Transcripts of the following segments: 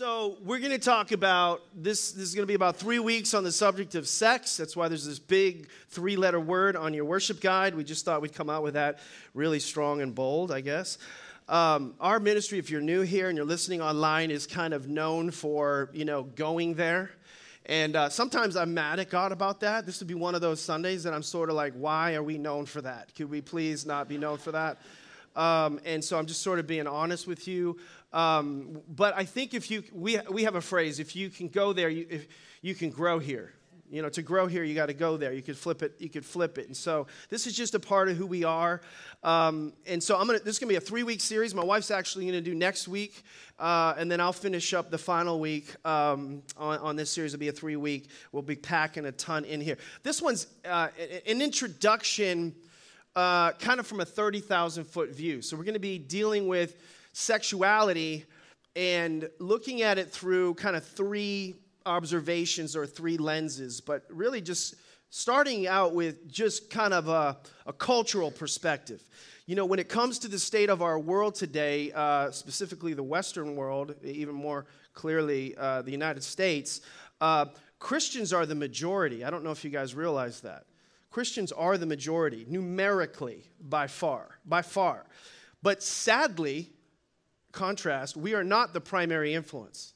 So, we're going to talk about this. This is going to be about three weeks on the subject of sex. That's why there's this big three letter word on your worship guide. We just thought we'd come out with that really strong and bold, I guess. Um, our ministry, if you're new here and you're listening online, is kind of known for, you know, going there. And uh, sometimes I'm mad at God about that. This would be one of those Sundays that I'm sort of like, why are we known for that? Could we please not be known for that? Um, and so I'm just sort of being honest with you. Um, but I think if you, we, we have a phrase, if you can go there, you, if, you can grow here. You know, to grow here, you got to go there. You could flip it. You could flip it. And so this is just a part of who we are. Um, and so I'm gonna. This is gonna be a three-week series. My wife's actually gonna do next week, uh, and then I'll finish up the final week um, on, on, this series. It'll be a three-week. We'll be packing a ton in here. This one's uh, an introduction, uh, kind of from a thirty thousand foot view. So we're gonna be dealing with sexuality and looking at it through kind of three observations or three lenses, but really just starting out with just kind of a, a cultural perspective. You know, when it comes to the state of our world today, uh, specifically the Western world, even more clearly uh, the United States, uh, Christians are the majority. I don't know if you guys realize that. Christians are the majority, numerically, by far, by far. But sadly, contrast, we are not the primary influence.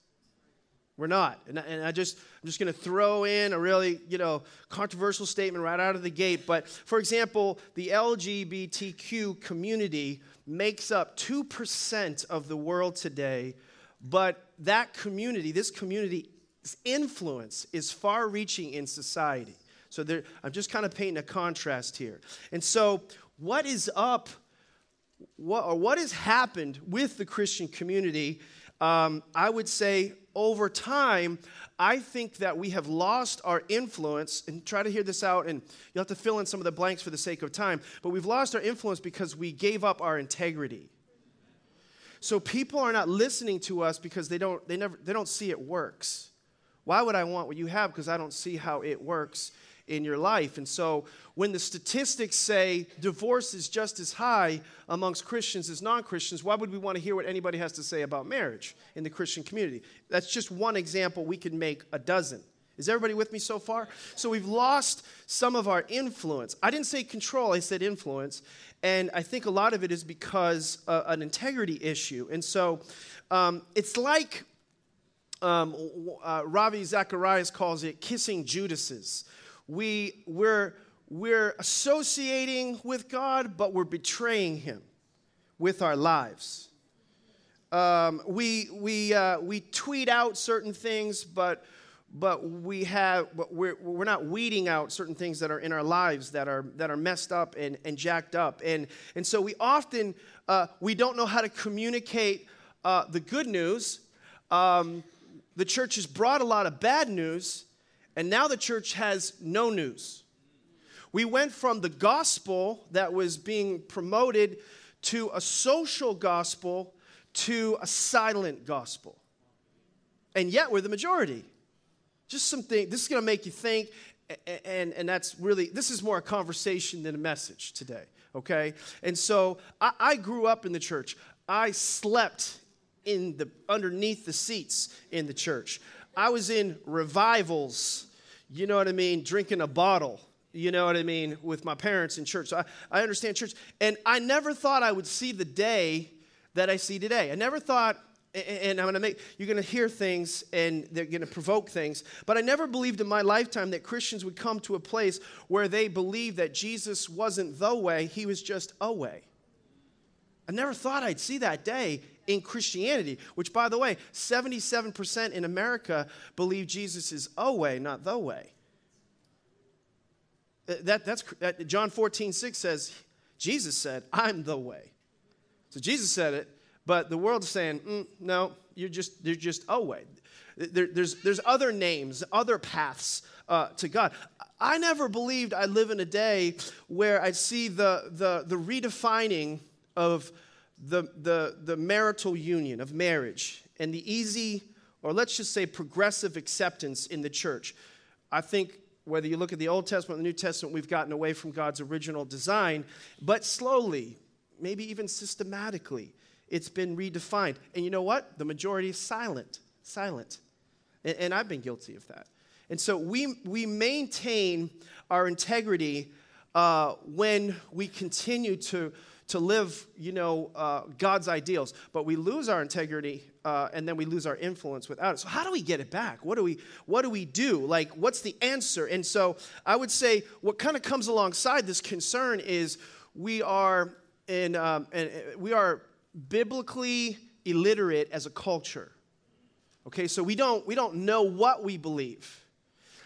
We're not. And, and I just, I'm just going to throw in a really, you know, controversial statement right out of the gate. But for example, the LGBTQ community makes up 2% of the world today. But that community, this community's influence is far reaching in society. So there, I'm just kind of painting a contrast here. And so, what is up, what, or what has happened with the Christian community? Um, I would say over time, I think that we have lost our influence, and try to hear this out, and you'll have to fill in some of the blanks for the sake of time, but we've lost our influence because we gave up our integrity. So people are not listening to us because they don't, they never, they don't see it works. Why would I want what you have? Because I don't see how it works in your life. And so when the statistics say divorce is just as high amongst Christians as non Christians, why would we want to hear what anybody has to say about marriage in the Christian community? That's just one example. We could make a dozen. Is everybody with me so far? So we've lost some of our influence. I didn't say control, I said influence. And I think a lot of it is because uh, an integrity issue. And so um, it's like um, uh, Ravi Zacharias calls it kissing Judases we, we're, we're associating with God, but we're betraying Him with our lives. Um, we, we, uh, we tweet out certain things, but, but, we have, but we're, we're not weeding out certain things that are in our lives that are, that are messed up and, and jacked up. And, and so we often, uh, we don't know how to communicate uh, the good news. Um, the church has brought a lot of bad news, and now the church has no news. We went from the gospel that was being promoted to a social gospel to a silent gospel. And yet we're the majority. Just something, this is going to make you think, and, and that's really, this is more a conversation than a message today, okay? And so I, I grew up in the church. I slept in the underneath the seats in the church. I was in revivals, you know what I mean, drinking a bottle, you know what I mean, with my parents in church. So I, I understand church. And I never thought I would see the day that I see today. I never thought, and I'm gonna make, you're gonna hear things and they're gonna provoke things, but I never believed in my lifetime that Christians would come to a place where they believed that Jesus wasn't the way, he was just a way. I never thought I'd see that day in Christianity, which, by the way, 77% in America believe Jesus is a way, not the way. Uh, that, that's, that, John 14, 6 says, Jesus said, I'm the way. So Jesus said it, but the world is saying, mm, no, you're just, you're just a way. There, there's, there's other names, other paths uh, to God. I never believed I'd live in a day where I'd see the, the, the redefining of the, the, the marital union of marriage and the easy, or let's just say progressive acceptance in the church. I think whether you look at the Old Testament or the New Testament, we've gotten away from God's original design, but slowly, maybe even systematically, it's been redefined. And you know what? The majority is silent silent. And, and I've been guilty of that. And so we, we maintain our integrity uh, when we continue to, to live, you know, uh, God's ideals. But we lose our integrity uh, and then we lose our influence without it. So how do we get it back? What do we what do we do? Like what's the answer? And so I would say what kind of comes alongside this concern is we are in um, and uh, we are biblically illiterate as a culture. Okay, so we don't we don't know what we believe.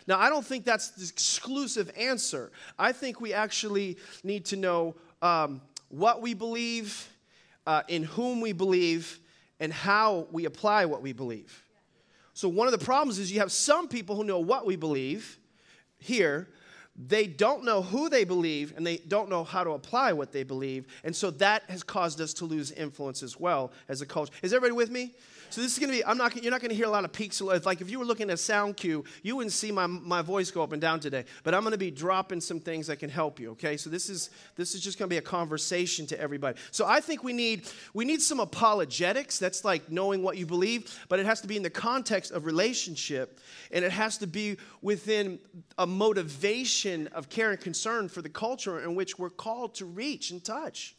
Now, I don't think that's the exclusive answer. I think we actually need to know um, what we believe, uh, in whom we believe, and how we apply what we believe. So, one of the problems is you have some people who know what we believe here, they don't know who they believe and they don't know how to apply what they believe. And so that has caused us to lose influence as well as a culture. Is everybody with me? So this is going to be, I'm not, you're not going to hear a lot of peaks. Like if you were looking at a sound cue, you wouldn't see my, my voice go up and down today. But I'm going to be dropping some things that can help you, okay? So this is, this is just going to be a conversation to everybody. So I think we need, we need some apologetics. That's like knowing what you believe, but it has to be in the context of relationship. And it has to be within a motivation of care and concern for the culture in which we're called to reach and touch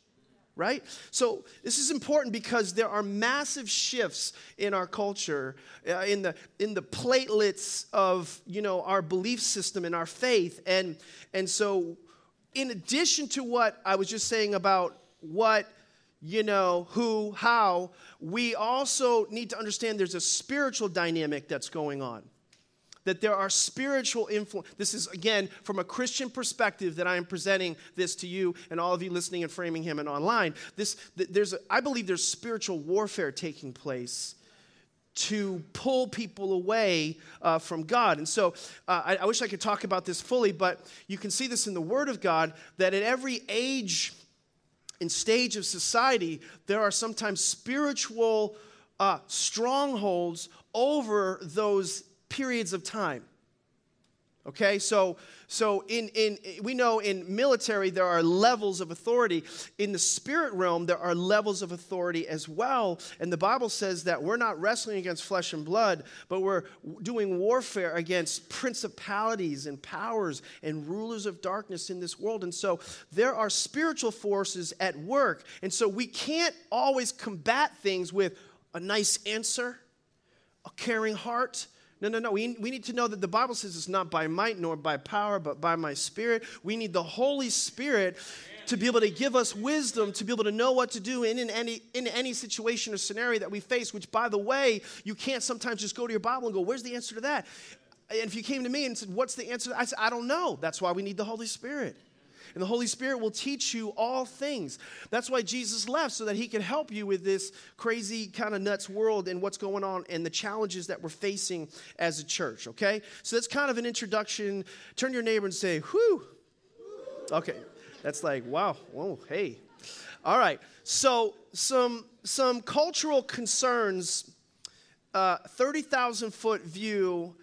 right? So this is important because there are massive shifts in our culture, uh, in the in the platelets of you know our belief system and our faith, and and so in addition to what I was just saying about what you know who how we also need to understand there's a spiritual dynamic that's going on that there are spiritual influence. This is, again, from a Christian perspective that I am presenting this to you and all of you listening and Framingham and online. This, there's, I believe there's spiritual warfare taking place to pull people away uh, from God. And so uh, I, I wish I could talk about this fully, but you can see this in the Word of God that at every age and stage of society, there are sometimes spiritual uh, strongholds over those periods of time. Okay, so so in, in we know in military there are levels of authority. In the spirit realm, there are levels of authority as well. And the Bible says that we're not wrestling against flesh and blood, but we're doing warfare against principalities and powers and rulers of darkness in this world. And so there are spiritual forces at work. And so we can't always combat things with a nice answer, a caring heart no, no, no. We, we need to know that the Bible says it's not by might nor by power, but by my spirit. We need the Holy Spirit to be able to give us wisdom, to be able to know what to do in, in, any, in any situation or scenario that we face, which, by the way, you can't sometimes just go to your Bible and go, Where's the answer to that? And if you came to me and said, What's the answer? I said, I don't know. That's why we need the Holy Spirit. And the Holy Spirit will teach you all things. That's why Jesus left, so that he could help you with this crazy kind of nuts world and what's going on and the challenges that we're facing as a church, okay? So that's kind of an introduction. Turn your neighbor and say, whew. Okay. That's like, wow, whoa, hey. All right. So some some cultural concerns, uh, 30,000 foot view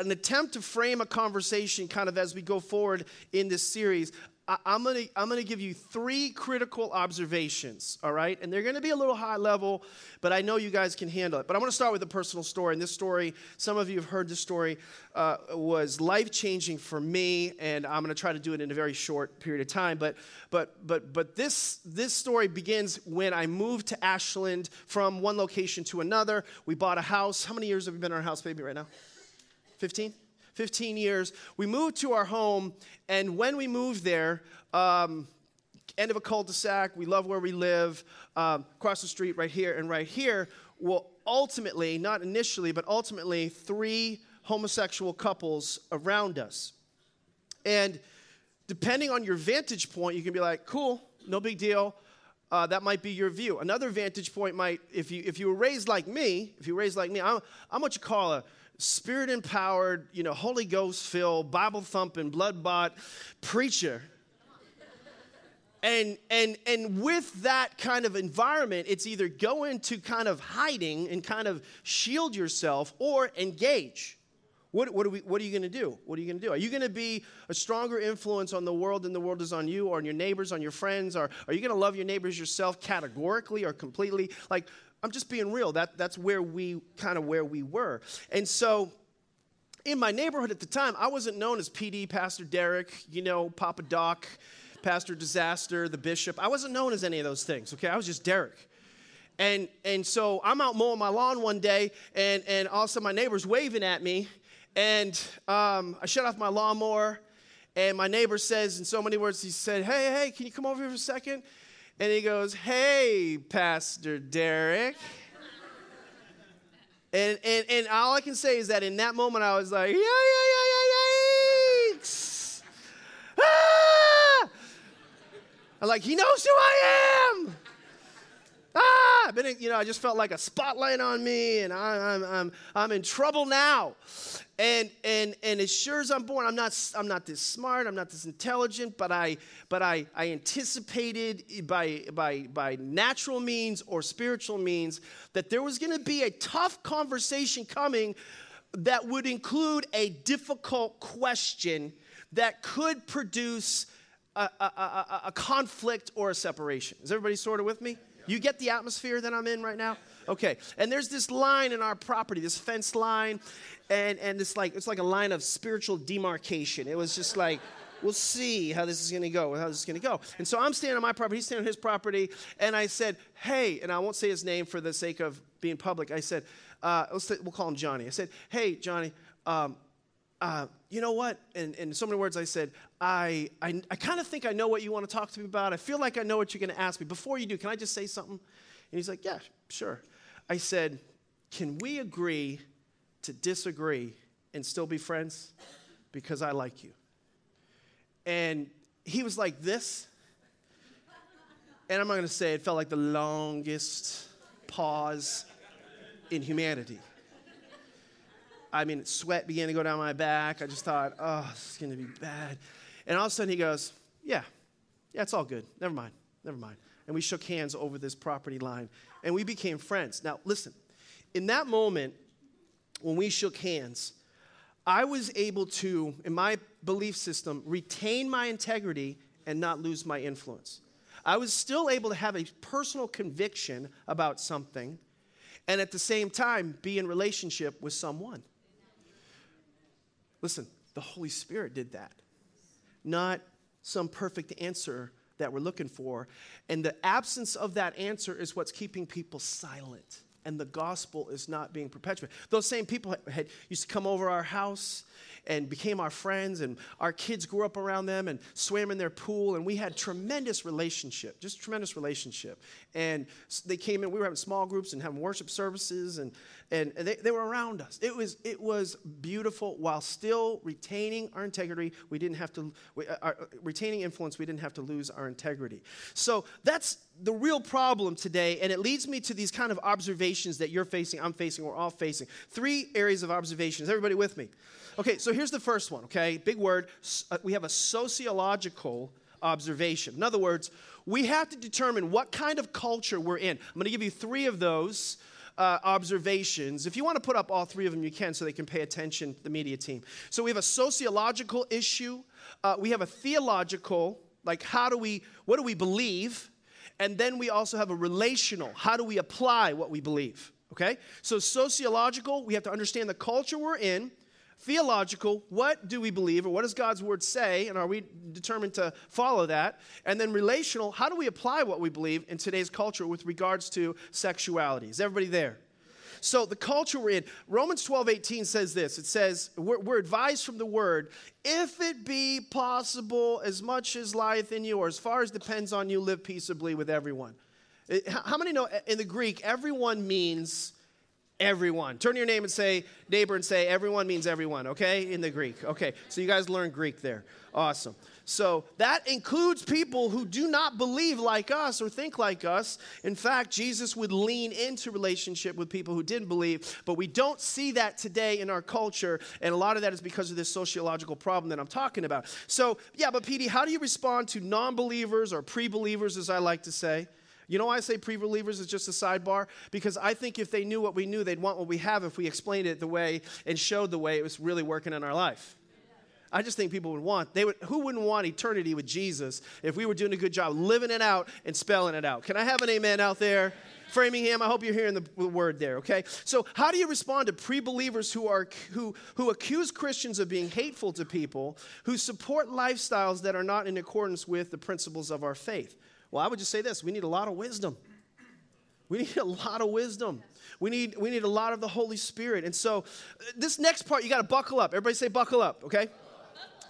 an attempt to frame a conversation kind of as we go forward in this series I, am going to I'm to give you three critical observations, all right? And they're to be a little high level, but I know you guys can handle it. But I'm to start with a personal story. And this story, some of you have heard this story, uh, was life changing for me, and I'm to try to do it in a very short period of time. But but but but this this story begins when I moved to Ashland from one location to another. We bought a house. How many years have we been in our house, baby, right now? 15? 15 years. We moved to our home, and when we moved there, um, end of a cul-de-sac, we love where we live, um, across the street, right here and right here. Well, ultimately, not initially, but ultimately, three homosexual couples around us. And depending on your vantage point, you can be like, cool, no big deal. Uh, that might be your view. Another vantage point might, if you if you were raised like me, if you were raised like me, I'm, I'm what you call a spirit empowered, you know, Holy Ghost filled, Bible thumping, blood bought preacher. And, and, and with that kind of environment, it's either go into kind of hiding and kind of shield yourself or engage. What, what, are, we, what are you going to do? What are you going to do? Are you going to be a stronger influence on the world than the world is on you, or on your neighbors, on your friends? Or are you going to love your neighbors yourself categorically or completely? Like, I'm just being real. That, that's where we kind of where we were. And so in my neighborhood at the time, I wasn't known as PD, Pastor Deryck, you know, Papa Doc, Pastor Disaster, the bishop. I wasn't known as any of those things, okay? I was just Deryck. And, and so I'm out mowing my lawn one day, and, and all of a sudden my neighbor's waving at me, and um, I shut off my lawnmower, and my neighbor says, in so many words, he said, Hey, hey, can you come over here for a second? And he goes, Hey, Pastor Deryck. and, and, and all I can say is that in that moment, I was like, Yeah, yeah, yeah, yeah, yikes. Ah! I'm like, He knows who I am. Ah, but you know, I just felt like a spotlight on me, and I, I'm, I'm, I'm in trouble now. And, and, and as sure as I'm born, I'm not, I'm not this smart, I'm not this intelligent, but I, but I, I anticipated by, by, by natural means or spiritual means that there was going to be a tough conversation coming that would include a difficult question that could produce a, a, a, a conflict or a separation. Is everybody sort of with me? You get the atmosphere that I'm in right now? Okay. And there's this line in our property, this fence line, and, and it's like it's like a line of spiritual demarcation. It was just like, we'll see how this is gonna go, how this is gonna go. And so I'm standing on my property, he's standing on his property, and I said, hey, and I won't say his name for the sake of being public. I said, uh, let's we'll call him Johnny. I said, hey, Johnny, um, uh, you know what? And in so many words, I said, I, I, I kind of think I know what you want to talk to me about. I feel like I know what you're going to ask me. Before you do, can I just say something? And he's like, yeah, sure. I said, can we agree to disagree and still be friends? Because I like you. And he was like this. And I'm not going to say it felt like the longest pause in humanity. I mean, sweat began to go down my back. I just thought, oh, this is going to be bad. And all of a sudden he goes, yeah, yeah, it's all good. Never mind, never mind. And we shook hands over this property line and we became friends. Now, listen, in that moment, when we shook hands, I was able to, in my belief system, retain my integrity and not lose my influence. I was still able to have a personal conviction about something and at the same time be in relationship with someone. Listen, the Holy Spirit did that, not some perfect answer that we're looking for. And the absence of that answer is what's keeping people silent. And the gospel is not being perpetuated. Those same people had, used to come over our house and became our friends, and our kids grew up around them and swam in their pool, and we had tremendous relationship, just tremendous relationship. And they came in, we were having small groups and having worship services, and, and they, they were around us. It was, it was beautiful while still retaining our integrity. We didn't have to, we, uh, our, retaining influence, we didn't have to lose our integrity. So that's the real problem today, and it leads me to these kind of observations that you're facing, I'm facing, we're all facing. Three areas of observations. Everybody with me? Okay, so here's the first one, okay? Big word. Uh, we have a sociological observation. In other words, we have to determine what kind of culture we're in. I'm going to give you three of those. Uh, observations. If you want to put up all three of them, you can so they can pay attention to the media team. So we have a sociological issue, uh, we have a theological, like how do we, what do we believe? And then we also have a relational, how do we apply what we believe? Okay? So sociological, we have to understand the culture we're in. Theological, what do we believe or what does God's word say and are we determined to follow that? And then relational, how do we apply what we believe in today's culture with regards to sexuality? Is everybody there? So the culture we're in, Romans 12, 18 says this. It says, we're, we're, advised from the word, if it be possible, as much as lieth in you, or as far as depends on you, live peaceably with everyone. Uh, how many know uh, in the Greek, everyone means everyone. Turn your name and say, neighbor, and say, everyone means everyone, okay? In the Greek. Okay, so you guys learn Greek there. Awesome. So that includes people who do not believe like us or think like us. In fact, Jesus would lean into relationship with people who didn't believe, but we don't see that today in our culture, and a lot of that is because of this sociological problem that I'm talking about. So, yeah, but PD, how do you respond to non believers or pre believers, as I like to say? You know why I say pre believers is just a sidebar? Because I think if they knew what we knew, they'd want what we have if we explained it the way and showed the way it was really working in our life. I just think people would want, they would, who wouldn't want eternity with Jesus if we were doing a good job living it out and spelling it out? Can I have an amen out there? Framingham, I hope you're hearing the, word there, okay? So, how do you respond to pre believers who, are, who, who accuse Christians of being hateful to people, who support lifestyles that are not in accordance with the principles of our faith? Well, I would just say this we need a lot of wisdom. We need a lot of wisdom. We need, we need a lot of the Holy Spirit. And so, uh, this next part, you got to buckle up. Everybody say, buckle up, okay?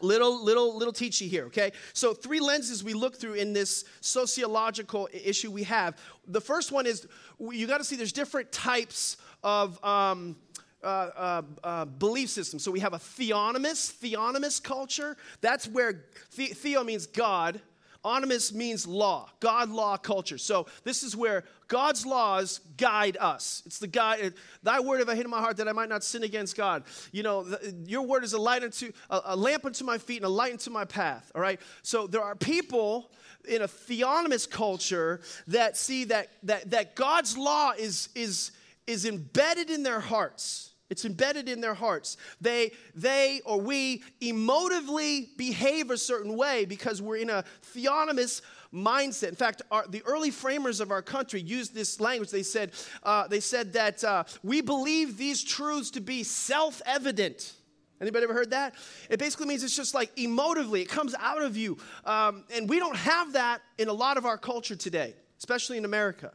Little little little teachy here okay so three lenses we look through in this sociological issue we have the first one is you got to see there's different types of um, uh, uh, uh, belief systems. So we have a theonomous, theonomous culture. That's where the, theo means God, Onimus means law, God law culture. So this is where God's laws guide us. It's the guide. Thy word have I hid in my heart that I might not sin against God. You know, the, your word is a light unto a, a lamp unto my feet and a light unto my path. All right. So there are people in a theonomous culture that see that that that God's law is is is embedded in their hearts it's embedded in their hearts. They, they or we emotively behave a certain way because we're in a theonomous mindset. In fact, our, the early framers of our country used this language. They said, uh, they said that uh, we believe these truths to be self-evident. Anybody ever heard that? It basically means it's just like emotively, it comes out of you. Um, and we don't have that in a lot of our culture today, especially in America.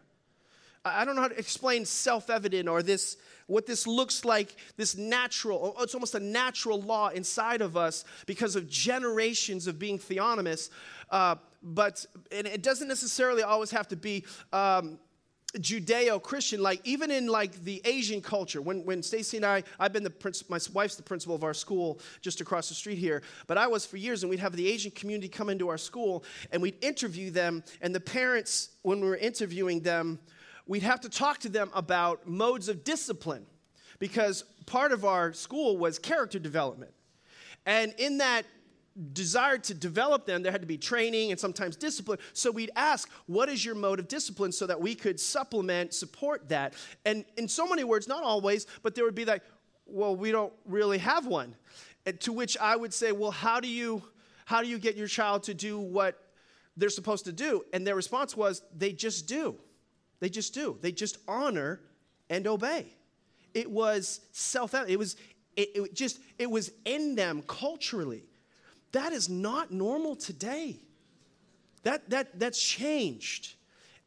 I don't know how to explain self evident or this what this looks like, this natural, it's almost a natural law inside of us because of generations of being theonomous. Uh, but and it doesn't necessarily always have to be um, Judeo-Christian, like even in like the Asian culture. When when Stacy and I, I've been the principal, my wife's the principal of our school just across the street here, but I was for years, and we'd have the Asian community come into our school, and we'd interview them, and the parents, when we were interviewing them, we'd have to talk to them about modes of discipline because part of our school was character development. And in that desire to develop them, there had to be training and sometimes discipline. So we'd ask, what is your mode of discipline so that we could supplement, support that? And in so many words, not always, but there would be like, well, we don't really have one. And to which I would say, well, how do you how do you get your child to do what they're supposed to do? And their response was, they just do. They just do. They just honor and obey. It was self it was it, it just it was in them culturally. That is not normal today. That that that's changed.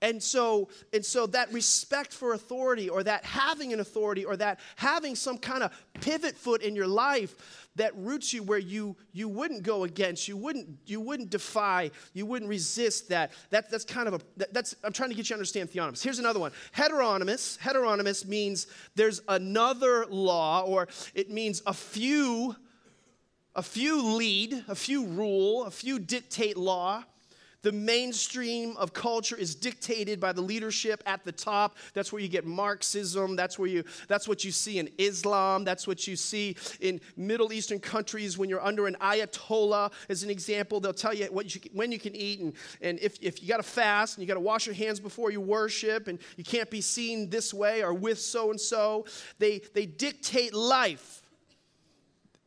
And so, and so that respect for authority or that having an authority or that having some kind of pivot foot in your life that roots you where you you wouldn't go against, you wouldn't you wouldn't defy, you wouldn't resist that. that that's kind of a that, that's I'm trying to get you to understand theonomous. Here's another one. Heteronomous. Heteronomous means there's another law or it means a few a few lead, a few rule, a few dictate law. The mainstream of culture is dictated by the leadership at the top. That's where you get Marxism. That's where you that's what you see in Islam. That's what you see in Middle Eastern countries when you're under an ayatollah, as an example. They'll tell you what you, when you can eat and, and if, if you got to fast and you got to wash your hands before you worship and you can't be seen this way or with so and so. They they dictate life.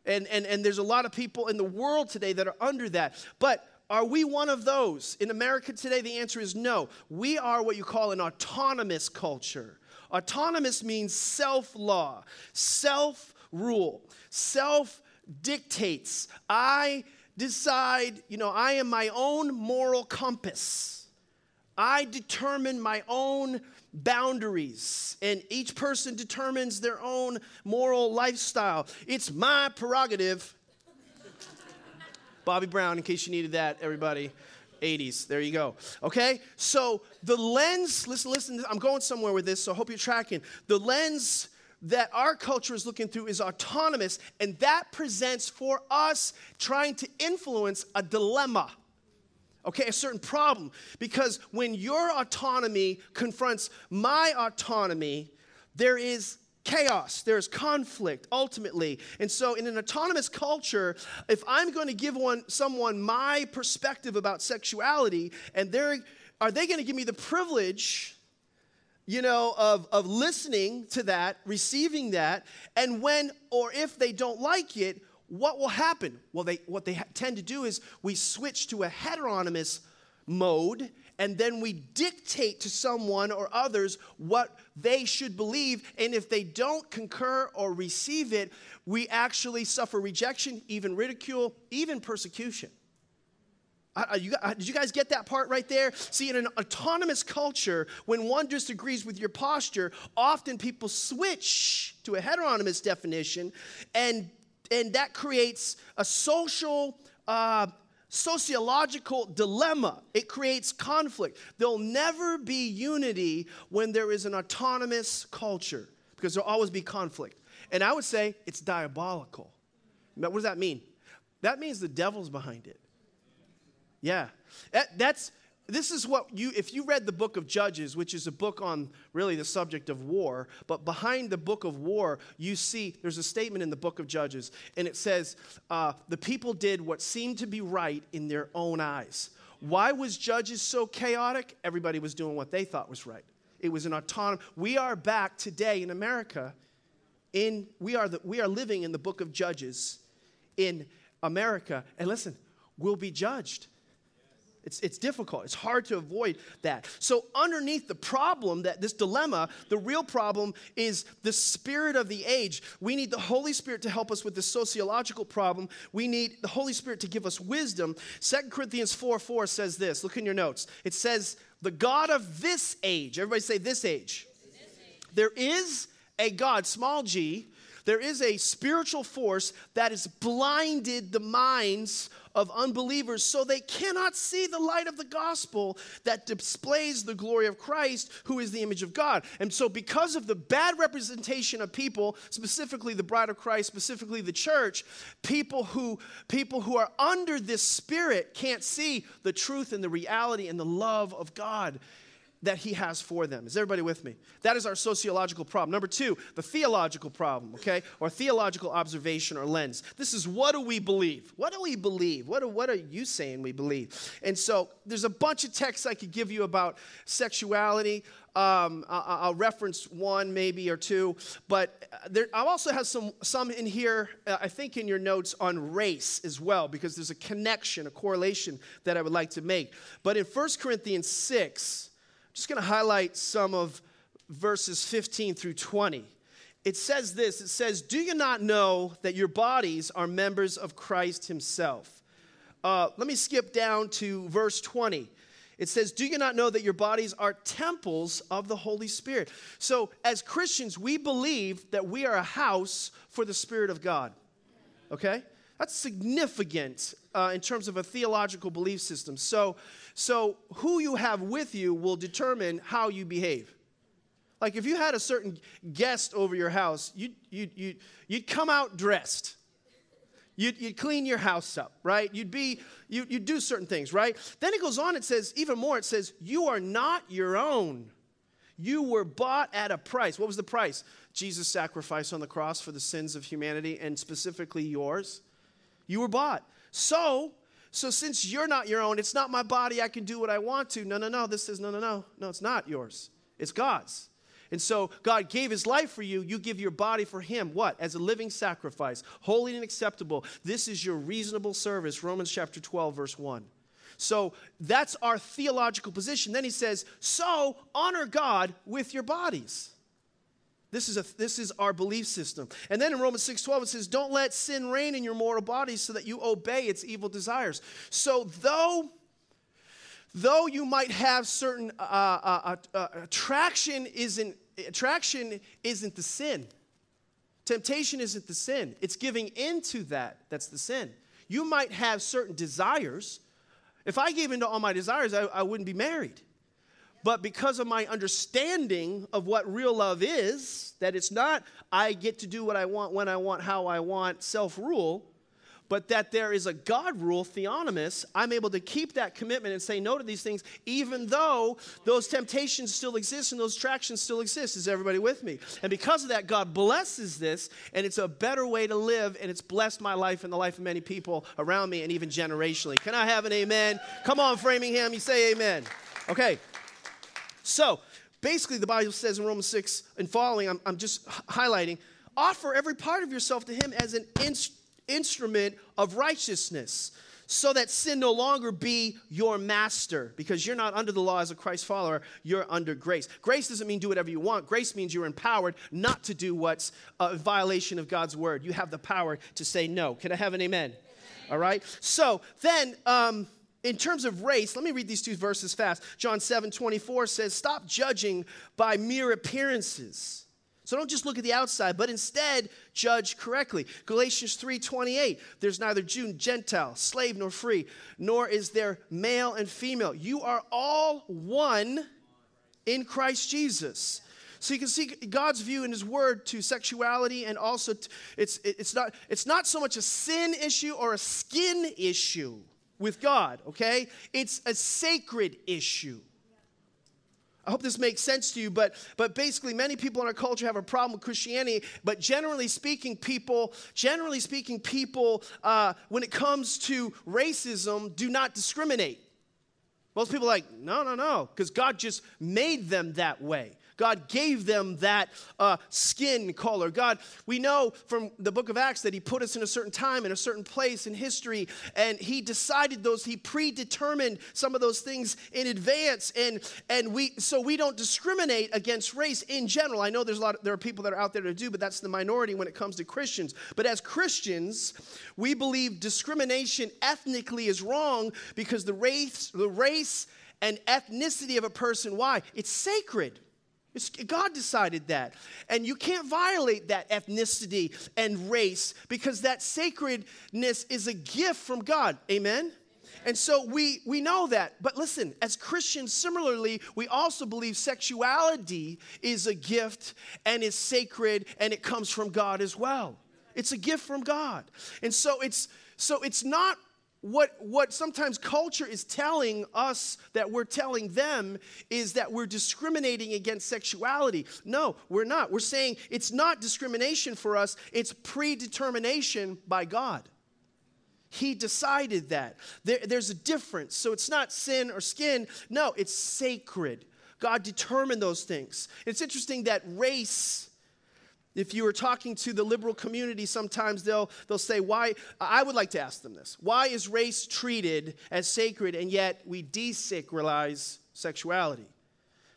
And, and, and there's a lot of people in the world today that are under that. But are we one of those? In America today, the answer is no. We are what you call an autonomous culture. Autonomous means self law, self rule, self dictates. I decide, you know, I am my own moral compass. I determine my own boundaries, and each person determines their own moral lifestyle. It's my prerogative Bobby Brown, in case you needed that, everybody. 80s. There you go. Okay? So the lens, listen, listen, I'm going somewhere with this, so I hope you're tracking. The lens that our culture is looking through is autonomous, and that presents for us trying to influence a dilemma. Okay, a certain problem. Because when your autonomy confronts my autonomy, there is chaos, there's conflict ultimately. And so, in an autonomous culture, if I'm going to give one, someone my perspective about sexuality, and they're, are they going to give me the privilege? You know, of, of listening to that, receiving that, and when or if they don't like it, what will happen? Well, they, what they ha- tend to do is we switch to a heteronomous mode and then we dictate to someone or others what they should believe. And if they don't concur or receive it, we actually suffer rejection, even ridicule, even persecution. You, did you guys get that part right there? See, in an autonomous culture, when one disagrees with your posture, often people switch to a heteronomous definition, and, and that creates a social, uh, sociological dilemma. It creates conflict. There'll never be unity when there is an autonomous culture because there'll always be conflict. And I would say it's diabolical. What does that mean? That means the devil's behind it. Yeah. That, that's this is what you if you read the book of judges which is a book on really the subject of war but behind the book of war you see there's a statement in the book of judges and it says uh, the people did what seemed to be right in their own eyes. Why was judges so chaotic? Everybody was doing what they thought was right. It was an autonomous we are back today in america in we are the, we are living in the book of judges in america and listen we'll be judged it's, it's difficult. It's hard to avoid that. So, underneath the problem, that this dilemma, the real problem is the spirit of the age. We need the Holy Spirit to help us with the sociological problem. We need the Holy Spirit to give us wisdom. Second Corinthians 4 4 says this. Look in your notes. It says, The God of this age, everybody say this age. This age. There is a God, small g, there is a spiritual force that has blinded the minds of unbelievers so they cannot see the light of the gospel that displays the glory of Christ, who is the image of God. And so, because of the bad representation of people, specifically the bride of Christ, specifically the church, people who, people who are under this spirit can't see the truth and the reality and the love of God that he has for them. Is everybody with me? That is our sociological problem. Number two, the theological problem, okay? Or theological observation or lens. This is what do we believe? What do we believe? What are, what are you saying we believe? And so there's a bunch of texts I could give you about sexuality. Um, I'll, I'll, reference one maybe or two, but there, I also have some, some in here, uh, I think in your notes on race as well, because there's a connection, a correlation that I would like to make. But in 1 Corinthians 6, just going to highlight some of verses 15 through 20. It says this it says, Do you not know that your bodies are members of Christ Himself? Uh, let me skip down to verse 20. It says, Do you not know that your bodies are temples of the Holy Spirit? So, as Christians, we believe that we are a house for the Spirit of God. Okay? That's significant uh, in terms of a theological belief system. So, so, who you have with you will determine how you behave. Like, if you had a certain guest over your house, you'd, you'd, you'd, you'd come out dressed. You'd, you'd clean your house up, right? You'd be, you, you'd do certain things, right? Then it goes on, it says, even more, it says, You are not your own. You were bought at a price. What was the price? Jesus' sacrifice on the cross for the sins of humanity and specifically yours. You were bought. So, so since you're not your own, it's not my body, I can do what I want to. No, no, no. This is no, no, no. No, it's not yours. It's God's. And so God gave his life for you. You give your body for him. What? As a living sacrifice, holy and acceptable. This is your reasonable service. Romans chapter 12, verse 1. So that's our theological position. Then he says, So honor God with your bodies. This is, a, this is our belief system. And then in Romans 6:12 it says, "Don't let sin reign in your mortal body so that you obey its evil desires." So though though you might have certain uh, uh, uh, uh attraction isn't attraction isn't the sin. Temptation isn't the sin. It's giving into that that's the sin. You might have certain desires. If I gave into all my desires, I, I wouldn't be married. But because of my understanding of what real love is, that it's not I get to do what I want, when I want, how I want, self rule, but that there is a God rule, theonomous, I'm able to keep that commitment and say no to these things, even though those temptations still exist and those attractions still exist. Is everybody with me? And because of that, God blesses this, and it's a better way to live, and it's blessed my life and the life of many people around me, and even generationally. Can I have an amen? Come on, Framingham, you say amen. Okay. So, basically, the Bible says in Romans 6 and following, I'm, I'm just highlighting, offer every part of yourself to Him as an in- instrument of righteousness. so that sin no longer be your master because you're not under the law as a Christ follower, you're under grace. Grace doesn't mean do whatever you want. Grace means you're empowered not to do what's a violation of God's word. You have the power to say no. Can I have an amen? amen. All right? So then, um, in terms of race, let me read these two verses fast. John 7 24 says, Stop judging by mere appearances. So don't just look at the outside, but instead judge correctly. Galatians 3:28, there's neither Jew, Gentile, slave nor free, nor is there male and female. You are all one in Christ Jesus. So you can see God's view in His Word to sexuality, and also it's, it's, not, it's not so much a sin issue or a skin issue with God, okay? It's a sacred issue. I hope this makes sense to you, but, but basically, many people in our culture have a problem with Christianity. But generally speaking, people, generally speaking, people, uh, when it comes to racism, do not discriminate. Most people are like, no, no, no, because God just made them that way. God gave them that uh, skin color. God, we know from the book of Acts that He put us in a certain time, in a certain place in history, and He decided those, He predetermined some of those things in advance. And, and we, so we don't discriminate against race in general. I know there's a lot, of, there are people that are out there to do, but that's the minority when it comes to Christians. But as Christians, we believe discrimination ethnically is wrong because the race, the race and ethnicity of a person, why? It's sacred. It's, God decided that. And you can't violate that ethnicity and race because that sacredness is a gift from God. Amen? And so we, we know that. But listen, as Christians, similarly, we also believe sexuality is a gift and is sacred and it comes from God as well. It's a gift from God. And so it's so it's not what, what sometimes culture is telling us that we're telling them is that we're discriminating against sexuality. No, we're not. We're saying it's not discrimination for us, it's predetermination by God. He decided that. There, there's a difference. So it's not sin or skin. No, it's sacred. God determined those things. It's interesting that race if you were talking to the liberal community, sometimes they'll, they'll say, Why? I would like to ask them this. Why is race treated as sacred and yet we desacralize sexuality?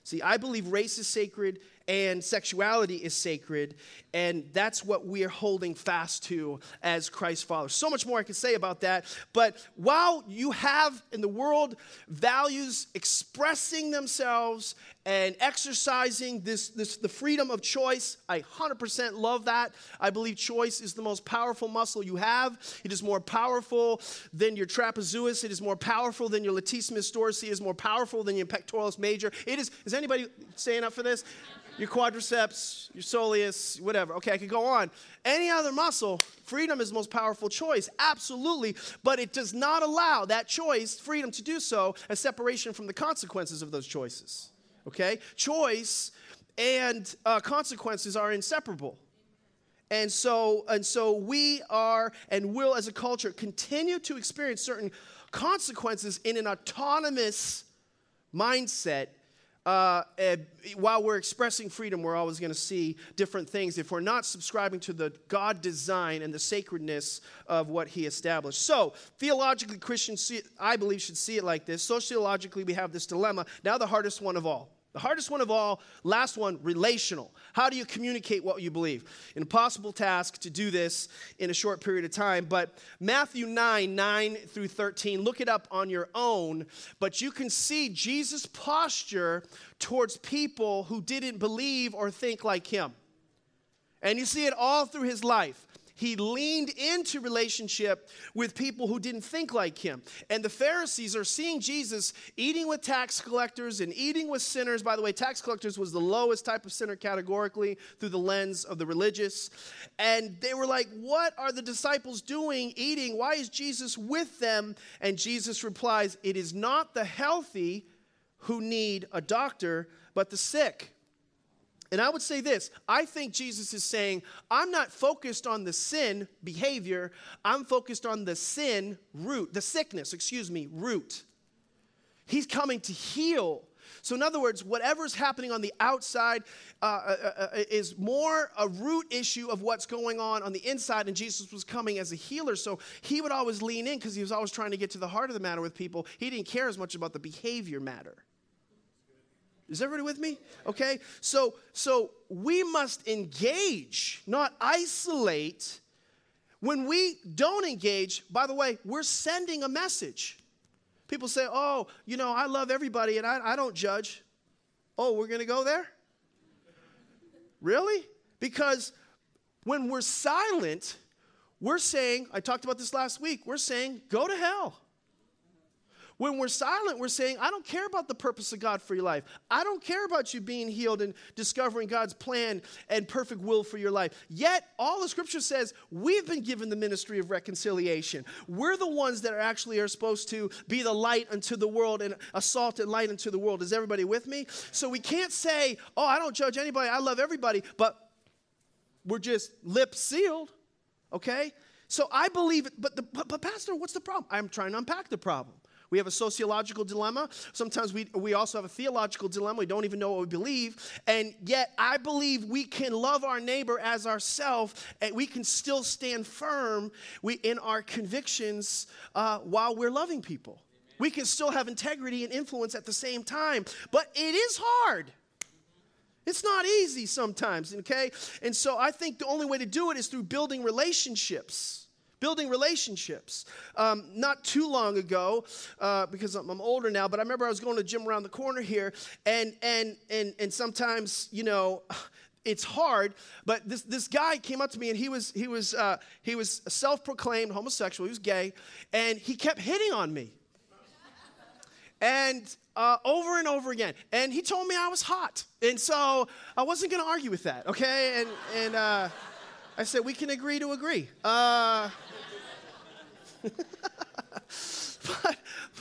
See, I believe race is sacred and sexuality is sacred, and that's what we're holding fast to as Christ followers. So much more I could say about that, but while you have in the world values expressing themselves and exercising this, this the freedom of choice, I 100% love that. I believe choice is the most powerful muscle you have. It is more powerful than your trapezius. It is more powerful than your latissimus dorsi. It is more powerful than your pectoralis major. It is. Is anybody staying up for this? Your quadriceps, your soleus, whatever. Okay, I could go on. Any other muscle, freedom is the most powerful choice, absolutely, but it does not allow that choice, freedom to do so, a separation from the consequences of those choices. Okay? Choice and uh, consequences are inseparable. And so, and so we are and will, as a culture, continue to experience certain consequences in an autonomous mindset uh, uh, while we're expressing freedom, we're always going to see different things if we're not subscribing to the God design and the sacredness of what He established. So, theologically, Christians, I believe, should see it like this. Sociologically, we have this dilemma. Now, the hardest one of all the hardest one of all, last one, relational. How do you communicate what you believe? An impossible task to do this in a short period of time, but Matthew 9, 9 through 13, look it up on your own, but you can see Jesus' posture towards people who didn't believe or think like him. And you see it all through his life he leaned into relationship with people who didn't think like him. And the Pharisees are seeing Jesus eating with tax collectors and eating with sinners. By the way, tax collectors was the lowest type of sinner categorically through the lens of the religious. And they were like, What are the disciples doing eating? Why is Jesus with them? And Jesus replies, It is not the healthy who need a doctor, but the sick. And I would say this I think Jesus is saying, I'm not focused on the sin behavior, I'm focused on the sin root, the sickness, excuse me, root. He's coming to heal So, in other words, whatever's happening on the outside uh, uh, uh, uh, is more a root issue of what's going on on the inside, and Jesus was coming as a healer. So, he would always lean in because he was always trying to get to the heart of the matter with people. He didn't care as much about the behavior matter. Is everybody with me? Okay. So, so we must engage, not isolate. When we don't engage, by the way, we're sending a message. People say, oh, you know, I love everybody and I, I don't judge. Oh, we're going to go there? Really? Because when we're silent, we're saying, I talked about this last week, we're saying, go to hell. When we're silent, we're saying, I don't care about the purpose of God for your life. I don't care about you being healed and discovering God's plan and perfect will for your life. Yet, all the scripture says we've been given the ministry of reconciliation. We're the ones that are actually are supposed to be the light unto the world and a salt and light unto the world. Is everybody with me? So we can't say, oh, I don't judge anybody, I love everybody, but we're just lip sealed, okay? So I believe, it, but, the, but, but Pastor, what's the problem? I'm trying to unpack the problem. We have a sociological dilemma. Sometimes we, we also have a theological dilemma. We don't even know what we believe. And yet, I believe we can love our neighbor as ourselves, and we can still stand firm we, in our convictions uh, while we're loving people. We can still have integrity and influence at the same time. But it is hard. It's not easy sometimes, okay? And so I think the only way to do it is through building relationships building relationships. Um, not too long ago, uh, because I'm, I'm, older now, but I remember I was going to gym around the corner here, and and and and sometimes you know. It's hard, but this, this guy came up to me and he was he was uh, he was self-proclaimed homosexual. He was gay, and he kept hitting on me, and uh, over and over again. And he told me I was hot, and so I wasn't going to argue with that. Okay, and and uh, I said we can agree to agree. Uh, but,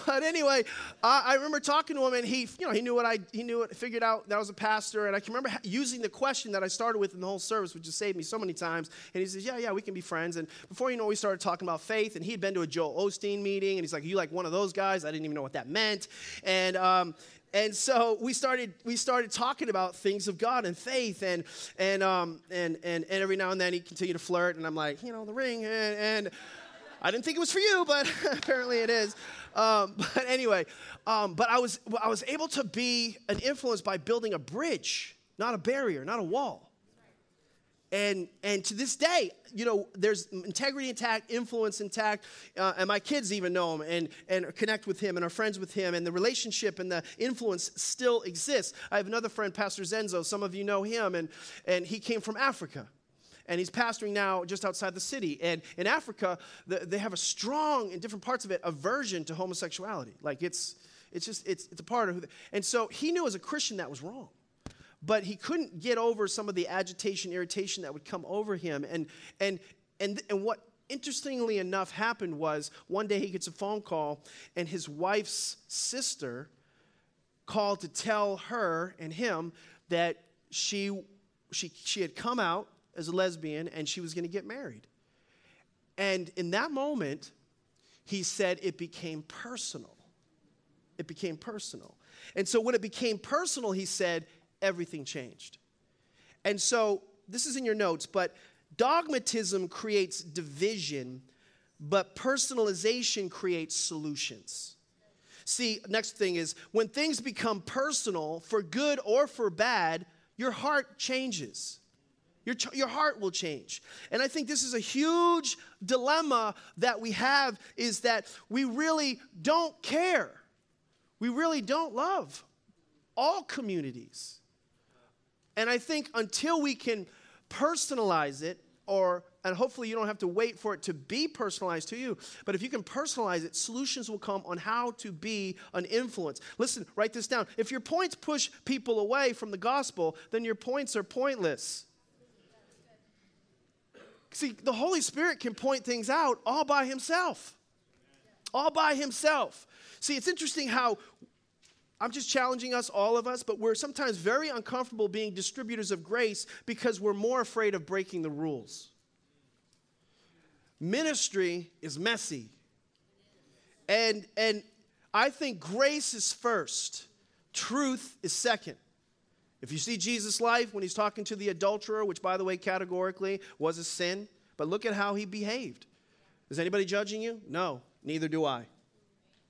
but anyway, I, I, remember talking to him, and he, you know, he knew what I, he knew it, figured out that I was a pastor, and I can remember using the question that I started with in the whole service, which has saved me so many times. And he says, "Yeah, yeah, we can be friends." And before you know, we started talking about faith, and he had been to a Joel Osteen meeting, and he's like, "You like one of those guys?" I didn't even know what that meant, and um, and so we started we started talking about things of God and faith and and um and and, and every now and then he continued to flirt and I'm like you know the ring and, and I didn't think it was for you, but apparently it is. Um, but anyway, um, but I was, I was able to be an influence by building a bridge, not a barrier, not a wall. And, and to this day, you know, there's integrity intact, influence intact, uh, and my kids even know him and, and connect with him and are friends with him, and the relationship and the influence still exists. I have another friend, Pastor Zenzo. Some of you know him, and, and he came from Africa and he's pastoring now just outside the city. And in Africa, the, they have a strong, in different parts of it, aversion to homosexuality. Like it's, it's just, it's, it's a part of who. They, and so he knew as a Christian that was wrong. But he couldn't get over some of the agitation, irritation that would come over him. And, and, and, and what interestingly enough happened was one day he gets a phone call, and his wife's sister called to tell her and him that she, she, she had come out as a lesbian and she was going to get married. And in that moment, he said it became personal. It became personal. And so when it became personal, he said everything changed. And so this is in your notes, but dogmatism creates division, but personalization creates solutions. See, next thing is when things become personal, for good or for bad, your heart changes. Your, your heart will change. And I think this is a huge dilemma that we have is that we really don't care. We really don't love all communities. And I think until we can personalize it, or and hopefully you don't have to wait for it to be personalized to you, but if you can personalize it, solutions will come on how to be an influence. Listen, write this down. If your points push people away from the gospel, then your points are pointless. See, the Holy Spirit can point things out all by himself. All by himself. See, it's interesting how I'm just challenging us, all of us, but we're sometimes very uncomfortable being distributors of grace because we're more afraid of breaking the rules. Ministry is messy. And, and I think grace is first. Truth is second. If you see Jesus' life when he's talking to the adulterer, which, by the way, categorically was a sin, but look at how he behaved. Is anybody judging you? No, neither do I.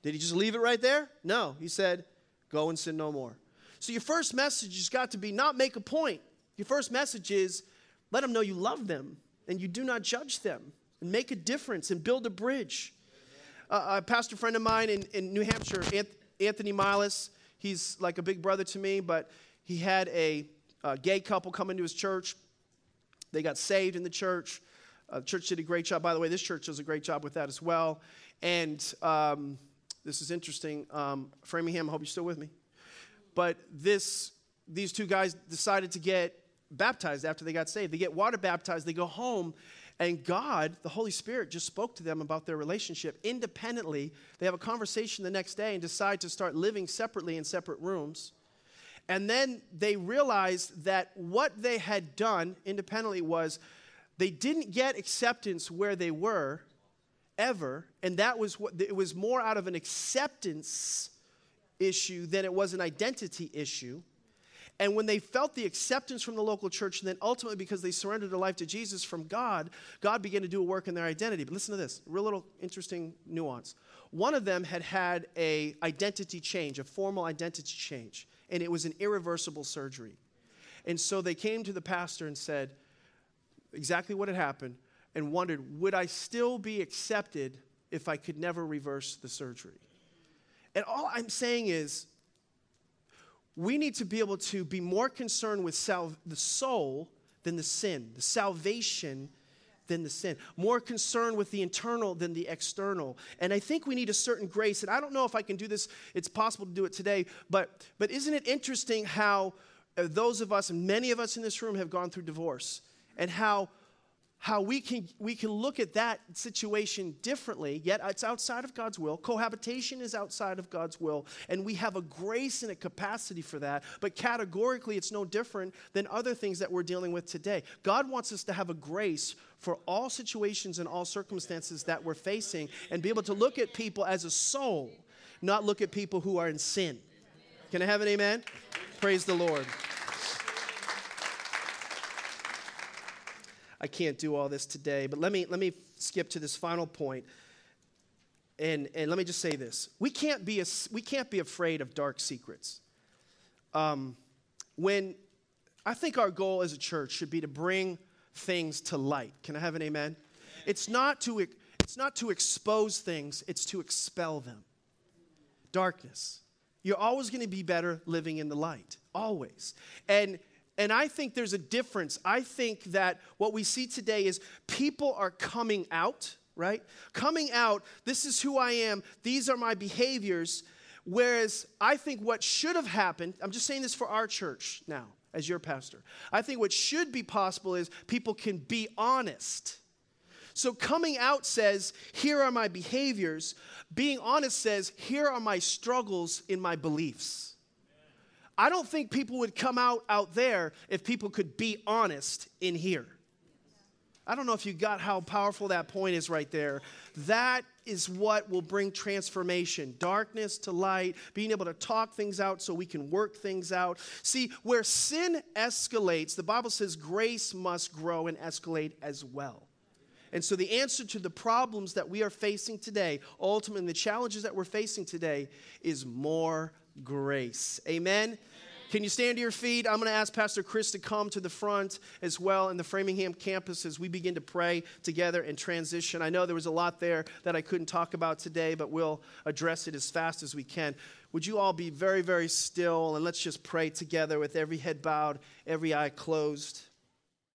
Did he just leave it right there? No. He said, Go and sin no more. So your first message has got to be not make a point. Your first message is let them know you love them and you do not judge them and make a difference and build a bridge. Uh, a pastor friend of mine in, in New Hampshire, Anthony Miles, he's like a big brother to me, but he had a, a gay couple come into his church. They got saved in the church. Uh, the church did a great job. By the way, this church does a great job with that as well. And um, this is interesting. Um, Framingham, I hope you're still with me. But this, these two guys decided to get baptized after they got saved. They get water baptized, they go home, and God, the Holy Spirit, just spoke to them about their relationship independently. They have a conversation the next day and decide to start living separately in separate rooms. And then they realized that what they had done independently was they didn't get acceptance where they were ever, and that was what it was more out of an acceptance issue than it was an identity issue. And when they felt the acceptance from the local church, and then ultimately because they surrendered their life to Jesus from God, God began to do a work in their identity. But listen to this, real little interesting nuance. One of them had had a identity change, a formal identity change, and it was an irreversible surgery. And so they came to the pastor and said exactly what had happened and wondered, would I still be accepted if I could never reverse the surgery? And all I'm saying is, we need to be able to be more concerned with sal- the soul than the sin, the salvation than the sin, more concerned with the internal than the external. And I think we need a certain grace. And I don't know if I can do this, it's possible to do it today, but, but isn't it interesting how uh, those of us, and many of us in this room, have gone through divorce, and how how we can, we can look at that situation differently, yet it's outside of God's will. Cohabitation is outside of God's will, and we have a grace and a capacity for that. But categorically, it's no different than other things that we're dealing with today. God wants us to have a grace for all situations and all circumstances that we're facing and be able to look at people as a soul, not look at people who are in sin. Can I have an amen? Praise the Lord. I can't do all this today, but let me, let me skip to this final point. And, and let me just say this we can't be, a, we can't be afraid of dark secrets. Um, when I think our goal as a church should be to bring things to light. Can I have an amen? It's not to, it's not to expose things, it's to expel them. Darkness. You're always going to be better living in the light, always. And and I think there's a difference. I think that what we see today is people are coming out, right? Coming out, this is who I am, these are my behaviors. Whereas I think what should have happened, I'm just saying this for our church now, as your pastor. I think what should be possible is people can be honest. So coming out says, here are my behaviors. Being honest says, here are my struggles in my beliefs. I don't think people would come out out there if people could be honest in here. I don't know if you got how powerful that point is right there. That is what will bring transformation darkness to light, being able to talk things out so we can work things out. See, where sin escalates, the Bible says grace must grow and escalate as well. And so, the answer to the problems that we are facing today, ultimately, the challenges that we're facing today, is more grace. Amen. Can you stand to your feet? I'm going to ask Pastor Chris to come to the front as well in the Framingham campus as we begin to pray together and transition. I know there was a lot there that I couldn't talk about today, but we'll address it as fast as we can. Would you all be very, very still and let's just pray together with every head bowed, every eye closed.